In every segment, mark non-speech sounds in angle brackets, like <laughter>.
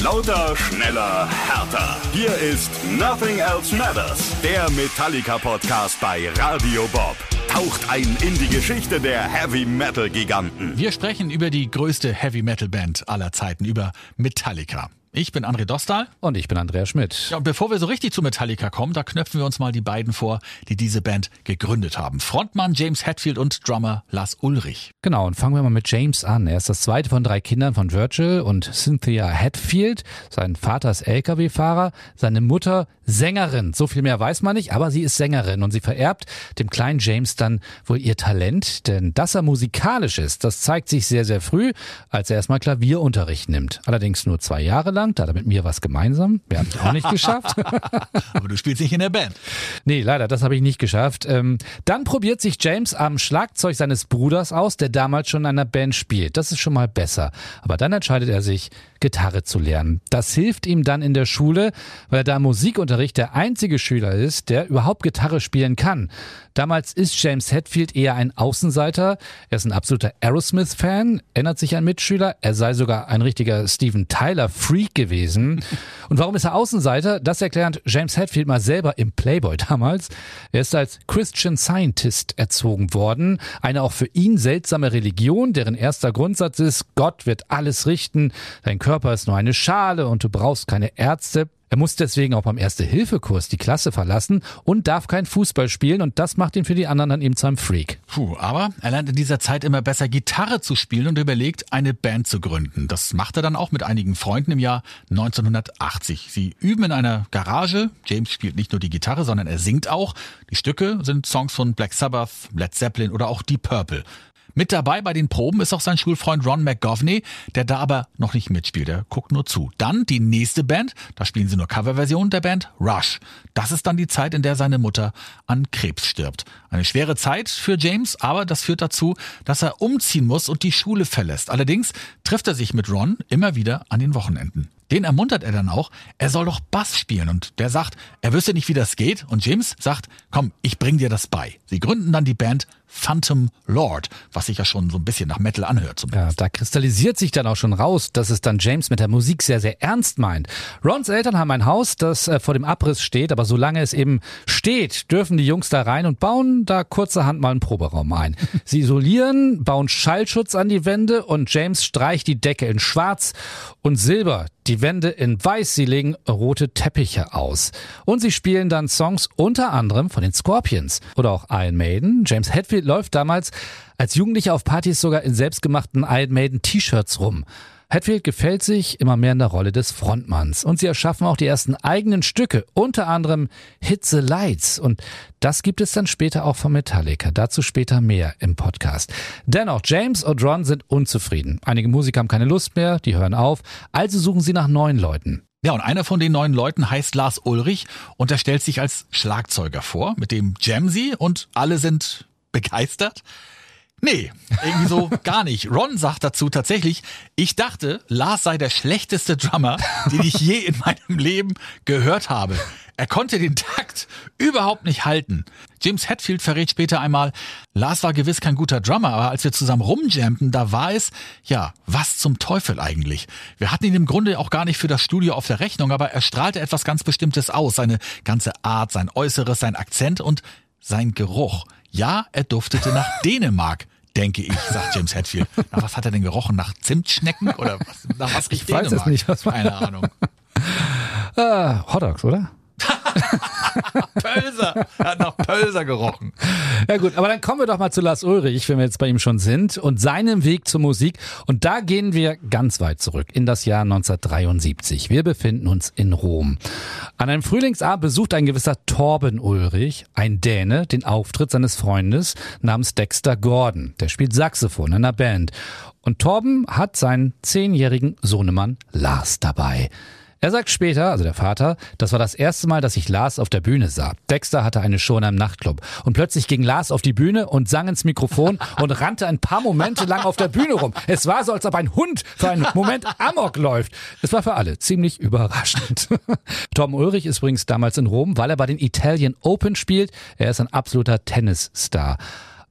Lauter, schneller, härter. Hier ist Nothing Else Matters, der Metallica-Podcast bei Radio Bob. Taucht ein in die Geschichte der Heavy Metal Giganten. Wir sprechen über die größte Heavy Metal Band aller Zeiten, über Metallica. Ich bin André Dostal. Und ich bin Andrea Schmidt. Ja, und bevor wir so richtig zu Metallica kommen, da knöpfen wir uns mal die beiden vor, die diese Band gegründet haben. Frontmann James Hetfield und Drummer Lars Ulrich. Genau, und fangen wir mal mit James an. Er ist das zweite von drei Kindern von Virgil und Cynthia Hetfield. Sein Vater ist LKW-Fahrer, seine Mutter Sängerin. So viel mehr weiß man nicht, aber sie ist Sängerin und sie vererbt dem kleinen James dann wohl ihr Talent, denn dass er musikalisch ist, das zeigt sich sehr, sehr früh, als er erstmal Klavierunterricht nimmt. Allerdings nur zwei Jahre lang, da hat er mit mir was gemeinsam. Wir haben es auch nicht geschafft. <laughs> aber du spielst nicht in der Band. Nee, leider, das habe ich nicht geschafft. Ähm, dann probiert sich James am Schlagzeug seines Bruders aus, der damals schon in einer Band spielt. Das ist schon mal besser. Aber dann entscheidet er sich, Gitarre zu lernen. Das hilft ihm dann in der Schule, weil er da im Musikunterricht der einzige Schüler ist, der überhaupt Gitarre spielen kann. Damals ist James Hetfield eher ein Außenseiter. Er ist ein absoluter Aerosmith-Fan, erinnert sich ein Mitschüler. Er sei sogar ein richtiger Steven Tyler-Freak gewesen. Und warum ist er Außenseiter? Das erklärt James Hetfield mal selber im Playboy damals. Er ist als Christian Scientist erzogen worden. Eine auch für ihn seltsame Religion, deren erster Grundsatz ist, Gott wird alles richten. Dein Körper ist nur eine Schale und du brauchst keine Ärzte. Er muss deswegen auch beim Erste-Hilfe-Kurs die Klasse verlassen und darf kein Fußball spielen und das macht ihn für die anderen dann eben zu einem Freak. Puh, aber er lernt in dieser Zeit immer besser Gitarre zu spielen und überlegt, eine Band zu gründen. Das macht er dann auch mit einigen Freunden im Jahr 1980. Sie üben in einer Garage. James spielt nicht nur die Gitarre, sondern er singt auch. Die Stücke sind Songs von Black Sabbath, Led Zeppelin oder auch Deep Purple. Mit dabei bei den Proben ist auch sein Schulfreund Ron McGovney, der da aber noch nicht mitspielt, der guckt nur zu. Dann die nächste Band, da spielen sie nur Coverversionen der Band, Rush. Das ist dann die Zeit, in der seine Mutter an Krebs stirbt. Eine schwere Zeit für James, aber das führt dazu, dass er umziehen muss und die Schule verlässt. Allerdings trifft er sich mit Ron immer wieder an den Wochenenden. Den ermuntert er dann auch, er soll doch Bass spielen und der sagt, er wüsste nicht, wie das geht und James sagt, komm, ich bring dir das bei. Sie gründen dann die Band Phantom Lord, was sich ja schon so ein bisschen nach Metal anhört. Ja, da kristallisiert sich dann auch schon raus, dass es dann James mit der Musik sehr, sehr ernst meint. Rons Eltern haben ein Haus, das äh, vor dem Abriss steht, aber solange es eben steht, dürfen die Jungs da rein und bauen da kurzerhand mal einen Proberaum ein. <laughs> Sie isolieren, bauen Schallschutz an die Wände und James streicht die Decke in schwarz und silber, die Wände in weiß, sie legen rote Teppiche aus. Und sie spielen dann Songs unter anderem von den Scorpions oder auch Iron Maiden. James Hetfield läuft damals als Jugendlicher auf Partys sogar in selbstgemachten Iron Maiden T-Shirts rum. Hetfield gefällt sich immer mehr in der Rolle des Frontmanns und sie erschaffen auch die ersten eigenen Stücke, unter anderem Hit the Lights und das gibt es dann später auch von Metallica, dazu später mehr im Podcast. Dennoch, James und Ron sind unzufrieden. Einige Musiker haben keine Lust mehr, die hören auf, also suchen sie nach neuen Leuten. Ja, und einer von den neuen Leuten heißt Lars Ulrich und er stellt sich als Schlagzeuger vor, mit dem Jamsey und alle sind begeistert. Nee, irgendwie so <laughs> gar nicht. Ron sagt dazu tatsächlich, ich dachte, Lars sei der schlechteste Drummer, den ich je in meinem Leben gehört habe. Er konnte den Takt überhaupt nicht halten. James Hetfield verrät später einmal, Lars war gewiss kein guter Drummer, aber als wir zusammen rumjammten, da war es, ja, was zum Teufel eigentlich? Wir hatten ihn im Grunde auch gar nicht für das Studio auf der Rechnung, aber er strahlte etwas ganz Bestimmtes aus. Seine ganze Art, sein Äußeres, sein Akzent und sein Geruch. Ja, er duftete nach <laughs> Dänemark denke ich, sagt James Hetfield. Nach was hat er denn gerochen? Nach Zimtschnecken oder was, nach was riecht Ich weiß es nicht, was war. Keine Ahnung. <laughs> Uh, Hotdogs, oder? <laughs> <laughs> Pölser. Er hat nach Pölser gerochen. Ja gut, aber dann kommen wir doch mal zu Lars Ulrich, wenn wir jetzt bei ihm schon sind, und seinem Weg zur Musik. Und da gehen wir ganz weit zurück, in das Jahr 1973. Wir befinden uns in Rom. An einem Frühlingsabend besucht ein gewisser Torben Ulrich, ein Däne, den Auftritt seines Freundes namens Dexter Gordon. Der spielt Saxophon in einer Band. Und Torben hat seinen zehnjährigen Sohnemann Lars dabei. Er sagt später, also der Vater, das war das erste Mal, dass ich Lars auf der Bühne sah. Dexter hatte eine Show in einem Nachtclub. Und plötzlich ging Lars auf die Bühne und sang ins Mikrofon <laughs> und rannte ein paar Momente lang auf der Bühne rum. Es war so, als ob ein Hund für einen Moment Amok läuft. Es war für alle ziemlich überraschend. <laughs> Tom Ulrich ist übrigens damals in Rom, weil er bei den Italian Open spielt. Er ist ein absoluter Tennisstar.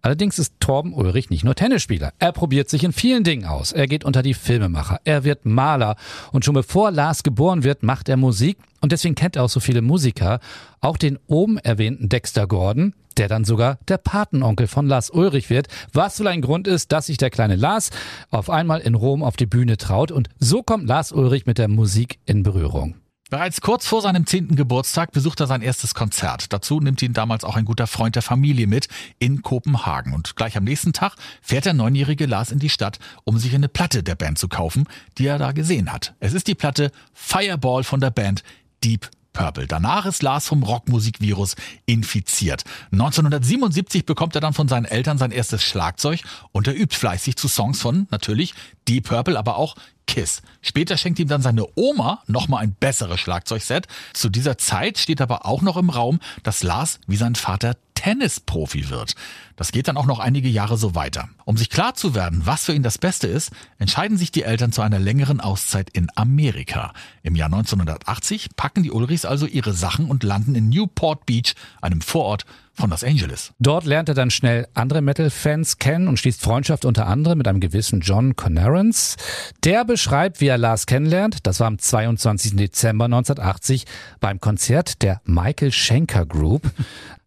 Allerdings ist Torben Ulrich nicht nur Tennisspieler. Er probiert sich in vielen Dingen aus. Er geht unter die Filmemacher. Er wird Maler. Und schon bevor Lars geboren wird, macht er Musik. Und deswegen kennt er auch so viele Musiker. Auch den oben erwähnten Dexter Gordon, der dann sogar der Patenonkel von Lars Ulrich wird. Was wohl ein Grund ist, dass sich der kleine Lars auf einmal in Rom auf die Bühne traut. Und so kommt Lars Ulrich mit der Musik in Berührung. Bereits kurz vor seinem zehnten Geburtstag besucht er sein erstes Konzert. Dazu nimmt ihn damals auch ein guter Freund der Familie mit in Kopenhagen. Und gleich am nächsten Tag fährt der neunjährige Lars in die Stadt, um sich eine Platte der Band zu kaufen, die er da gesehen hat. Es ist die Platte Fireball von der Band Deep Purple. Danach ist Lars vom Rockmusikvirus infiziert. 1977 bekommt er dann von seinen Eltern sein erstes Schlagzeug und er übt fleißig zu Songs von natürlich Deep Purple, aber auch Kiss. Später schenkt ihm dann seine Oma nochmal ein besseres Schlagzeugset. Zu dieser Zeit steht aber auch noch im Raum, dass Lars wie sein Vater Tennisprofi wird. Das geht dann auch noch einige Jahre so weiter. Um sich klar zu werden, was für ihn das Beste ist, entscheiden sich die Eltern zu einer längeren Auszeit in Amerika. Im Jahr 1980 packen die Ulrichs also ihre Sachen und landen in Newport Beach, einem Vorort von Los Angeles. Dort lernt er dann schnell andere Metal-Fans kennen und schließt Freundschaft unter anderem mit einem gewissen John Connerance. Der beschreibt, wie er Lars kennenlernt. Das war am 22. Dezember 1980 beim Konzert der Michael Schenker Group.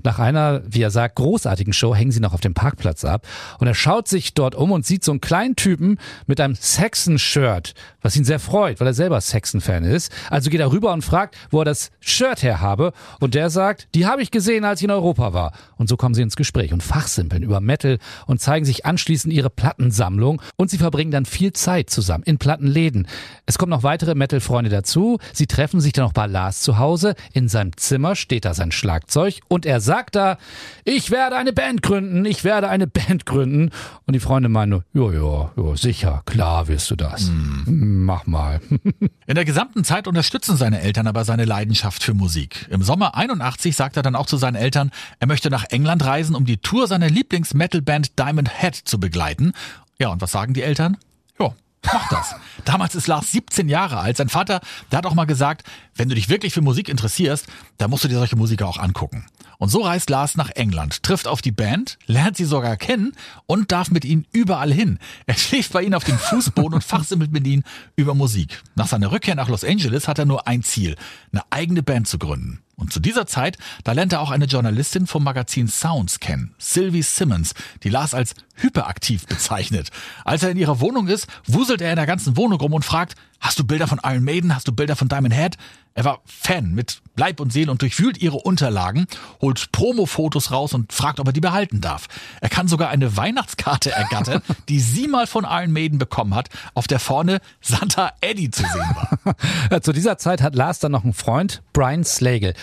Nach einer, wie er sagt, großartigen Show hängen sie noch auf dem Parkplatz ab und er schaut sich dort um und sieht so einen kleinen Typen mit einem Saxon-Shirt, was ihn sehr freut, weil er selber Saxon-Fan ist. Also geht er rüber und fragt, wo er das Shirt her habe und der sagt, die habe ich gesehen, als ich in Europa war. Und so kommen sie ins Gespräch und fachsimpeln über Metal und zeigen sich anschließend ihre Plattensammlung und sie verbringen dann viel Zeit zusammen in Plattenläden. Es kommen noch weitere Metal-Freunde dazu. Sie treffen sich dann noch bei Lars zu Hause. In seinem Zimmer steht da sein Schlagzeug und er sagt da, ich werde eine Band gründen, ich werde eine <laughs> Band gründen. Und die Freunde meinen, ja, ja, ja, sicher, klar wirst du das. Mm. Mach mal. <laughs> In der gesamten Zeit unterstützen seine Eltern aber seine Leidenschaft für Musik. Im Sommer 81 sagt er dann auch zu seinen Eltern, er möchte nach England reisen, um die Tour seiner Lieblings-Metal-Band Diamond Head zu begleiten. Ja, und was sagen die Eltern? Ja, Mach das. <laughs> Damals ist Lars 17 Jahre alt. Sein Vater, der hat auch mal gesagt, wenn du dich wirklich für Musik interessierst, dann musst du dir solche Musiker auch angucken. Und so reist Lars nach England, trifft auf die Band, lernt sie sogar kennen und darf mit ihnen überall hin. Er schläft bei ihnen auf dem Fußboden und fachsimmelt mit ihnen über Musik. Nach seiner Rückkehr nach Los Angeles hat er nur ein Ziel, eine eigene Band zu gründen. Und zu dieser Zeit, da lernt er auch eine Journalistin vom Magazin Sounds kennen, Sylvie Simmons, die Lars als hyperaktiv bezeichnet. Als er in ihrer Wohnung ist, wuselt er in der ganzen Wohnung rum und fragt, hast du Bilder von Iron Maiden, hast du Bilder von Diamond Head? Er war Fan mit Leib und Seele und durchwühlt ihre Unterlagen, holt Promo-Fotos raus und fragt, ob er die behalten darf. Er kann sogar eine Weihnachtskarte ergattern, <laughs> die sie mal von Iron Maiden bekommen hat, auf der vorne Santa Eddie zu sehen war. <laughs> Zu dieser Zeit hat Lars dann noch einen Freund, Brian Slagle.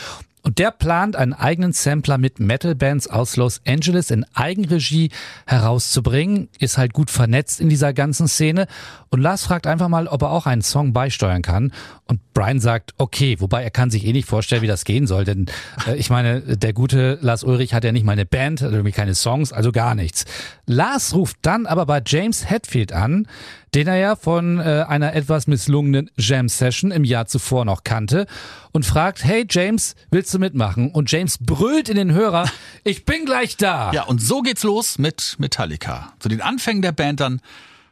Und der plant, einen eigenen Sampler mit Metal-Bands aus Los Angeles in Eigenregie herauszubringen, ist halt gut vernetzt in dieser ganzen Szene. Und Lars fragt einfach mal, ob er auch einen Song beisteuern kann. Und Brian sagt, okay, wobei er kann sich eh nicht vorstellen, wie das gehen soll, denn äh, ich meine, der gute Lars Ulrich hat ja nicht mal eine Band, hat irgendwie keine Songs, also gar nichts. Lars ruft dann aber bei James Hetfield an, den er ja von äh, einer etwas misslungenen Jam Session im Jahr zuvor noch kannte und fragt, hey James, willst du mitmachen? Und James brüllt in den Hörer, <laughs> ich bin gleich da. Ja, und so geht's los mit Metallica. Zu den Anfängen der Band dann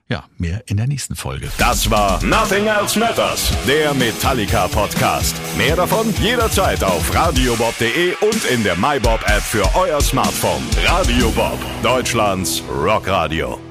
ja, mehr in der nächsten Folge. Das war Nothing Else Matters, der Metallica Podcast. Mehr davon jederzeit auf radiobob.de und in der MyBob App für euer Smartphone. Radio Bob, Deutschlands Rockradio.